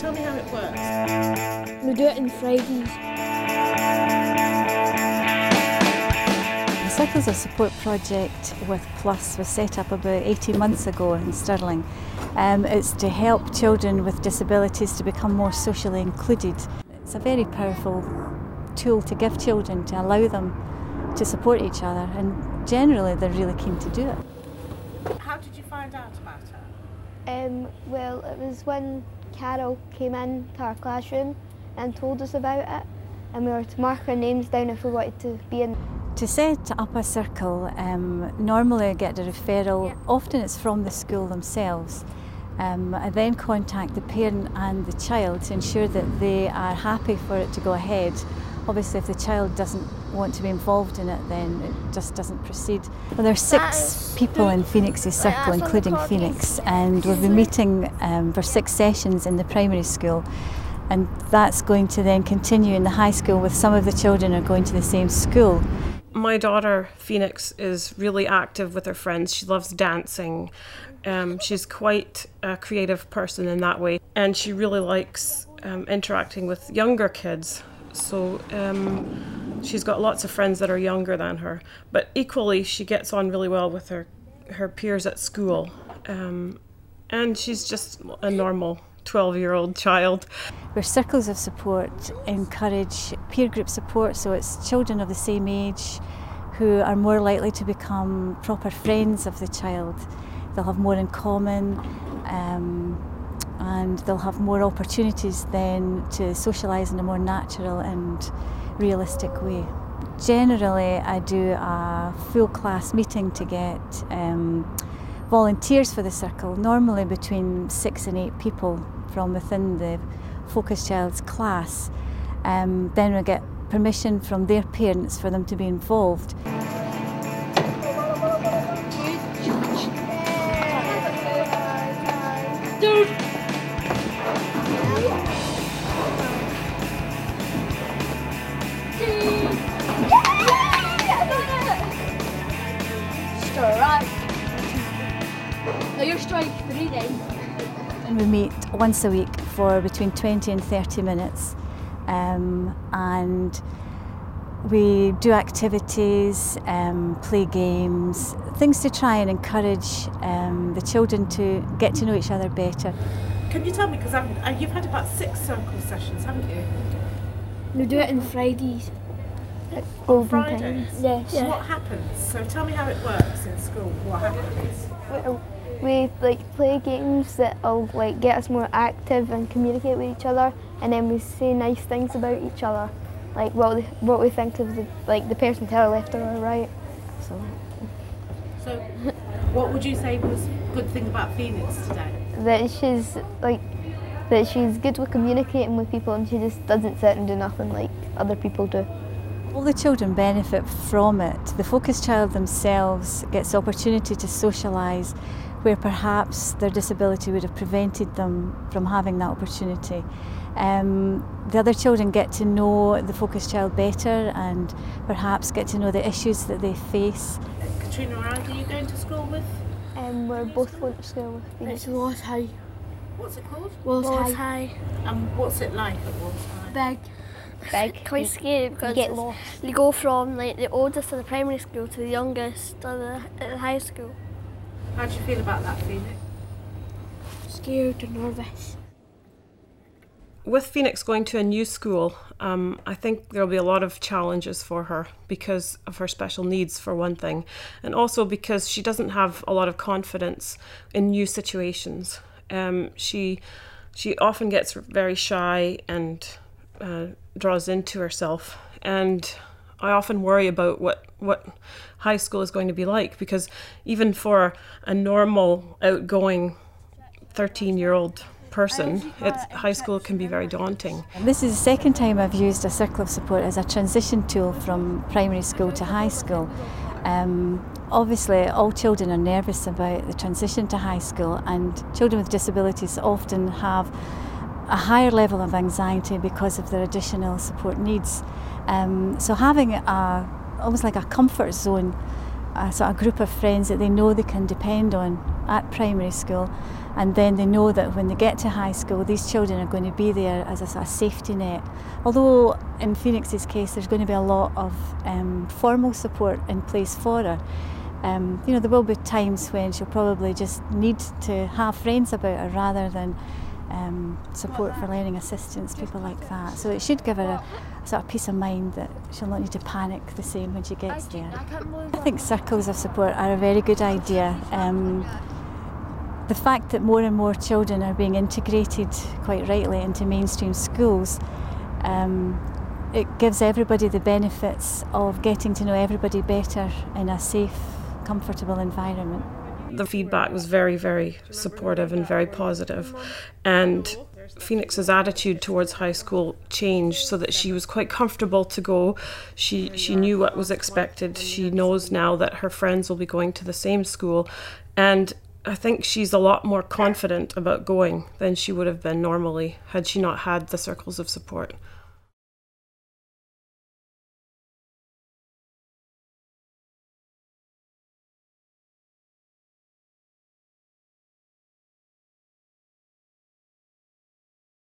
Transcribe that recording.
tell me how it works. We do it on Fridays. The Circles of Support project with Plus was set up about 18 months ago in Stirling. Um, it's to help children with disabilities to become more socially included. It's a very powerful tool to give children to allow them to support each other and generally they're really keen to do it. How did you find out about it? Um, well, it was when Carol came in to our classroom and told us about it, and we were to mark our names down if we wanted to be in. To set up a circle, um, normally I get a referral, often it's from the school themselves. Um, I then contact the parent and the child to ensure that they are happy for it to go ahead. Obviously, if the child doesn't want to be involved in it, then it just doesn't proceed. Well, there are six people in Phoenix's circle, including Phoenix, and we've been meeting um, for six sessions in the primary school. And that's going to then continue in the high school with some of the children are going to the same school. My daughter, Phoenix, is really active with her friends. She loves dancing. Um, she's quite a creative person in that way, and she really likes um, interacting with younger kids. So um, she's got lots of friends that are younger than her, but equally she gets on really well with her her peers at school, um, and she's just a normal 12 year old child. Where circles of support encourage peer group support, so it's children of the same age who are more likely to become proper friends of the child. They'll have more in common. Um, and they'll have more opportunities then to socialise in a more natural and realistic way. Generally, I do a full class meeting to get um, volunteers for the circle, normally between six and eight people from within the Focus Child's class. Um, then we get permission from their parents for them to be involved. Strike three then. And we meet once a week for between 20 and 30 minutes. Um, and we do activities, um, play games, things to try and encourage um, the children to get to know each other better. Can you tell me, because uh, you've had about six circle sessions, haven't you? We do it on Fridays. on Fridays? Yes. Yeah. What happens? So tell me how it works in school. What happens? Well, we like play games that'll like get us more active and communicate with each other, and then we say nice things about each other, like what we, what we think of the like the person to our left or our right. So. So, what would you say was a good thing about Phoenix today? That she's like that she's good with communicating with people and she just doesn't sit and do nothing like other people do. All the children benefit from it. The focus child themselves gets the opportunity to socialise where perhaps their disability would have prevented them from having that opportunity. Um, the other children get to know the focus child better and perhaps get to know the issues that they face. Katrina or are you going to school with? Um, we're both going to school with Phoenix. It's Wallace High. What's it called? Wallace, Wallace High. High. And what's it like at Wallace High? Big. Big. Quite scary because you get lost. You go from like the oldest of the primary school to the youngest of the, the high school. How do you feel about that, Phoenix? Scared and nervous. With Phoenix going to a new school, um, I think there'll be a lot of challenges for her because of her special needs, for one thing, and also because she doesn't have a lot of confidence in new situations. Um, she she often gets very shy and uh, draws into herself, and I often worry about what what high school is going to be like because even for a normal outgoing 13 year old person it's, high school can be very daunting. this is the second time i've used a circle of support as a transition tool from primary school to high school. Um, obviously all children are nervous about the transition to high school and children with disabilities often have a higher level of anxiety because of their additional support needs um, so having a almost like a comfort zone a sort of group of friends that they know they can depend on at primary school, and then they know that when they get to high school, these children are going to be there as a sort of safety net. Although in Phoenix's case, there's going to be a lot of um, formal support in place for her. Um, you know, there will be times when she'll probably just need to have friends about her rather than um, support for learning assistance, people like that. So it should give her a, a, sort of peace of mind that she'll not need to panic the same when she gets there. I think circles of support are a very good idea. Um, the fact that more and more children are being integrated quite rightly into mainstream schools, um, it gives everybody the benefits of getting to know everybody better in a safe, comfortable environment. The feedback was very, very supportive and very positive. and Phoenix's attitude towards high school changed so that she was quite comfortable to go. She she knew what was expected. She knows now that her friends will be going to the same school, and I think she's a lot more confident about going than she would have been normally had she not had the circles of support.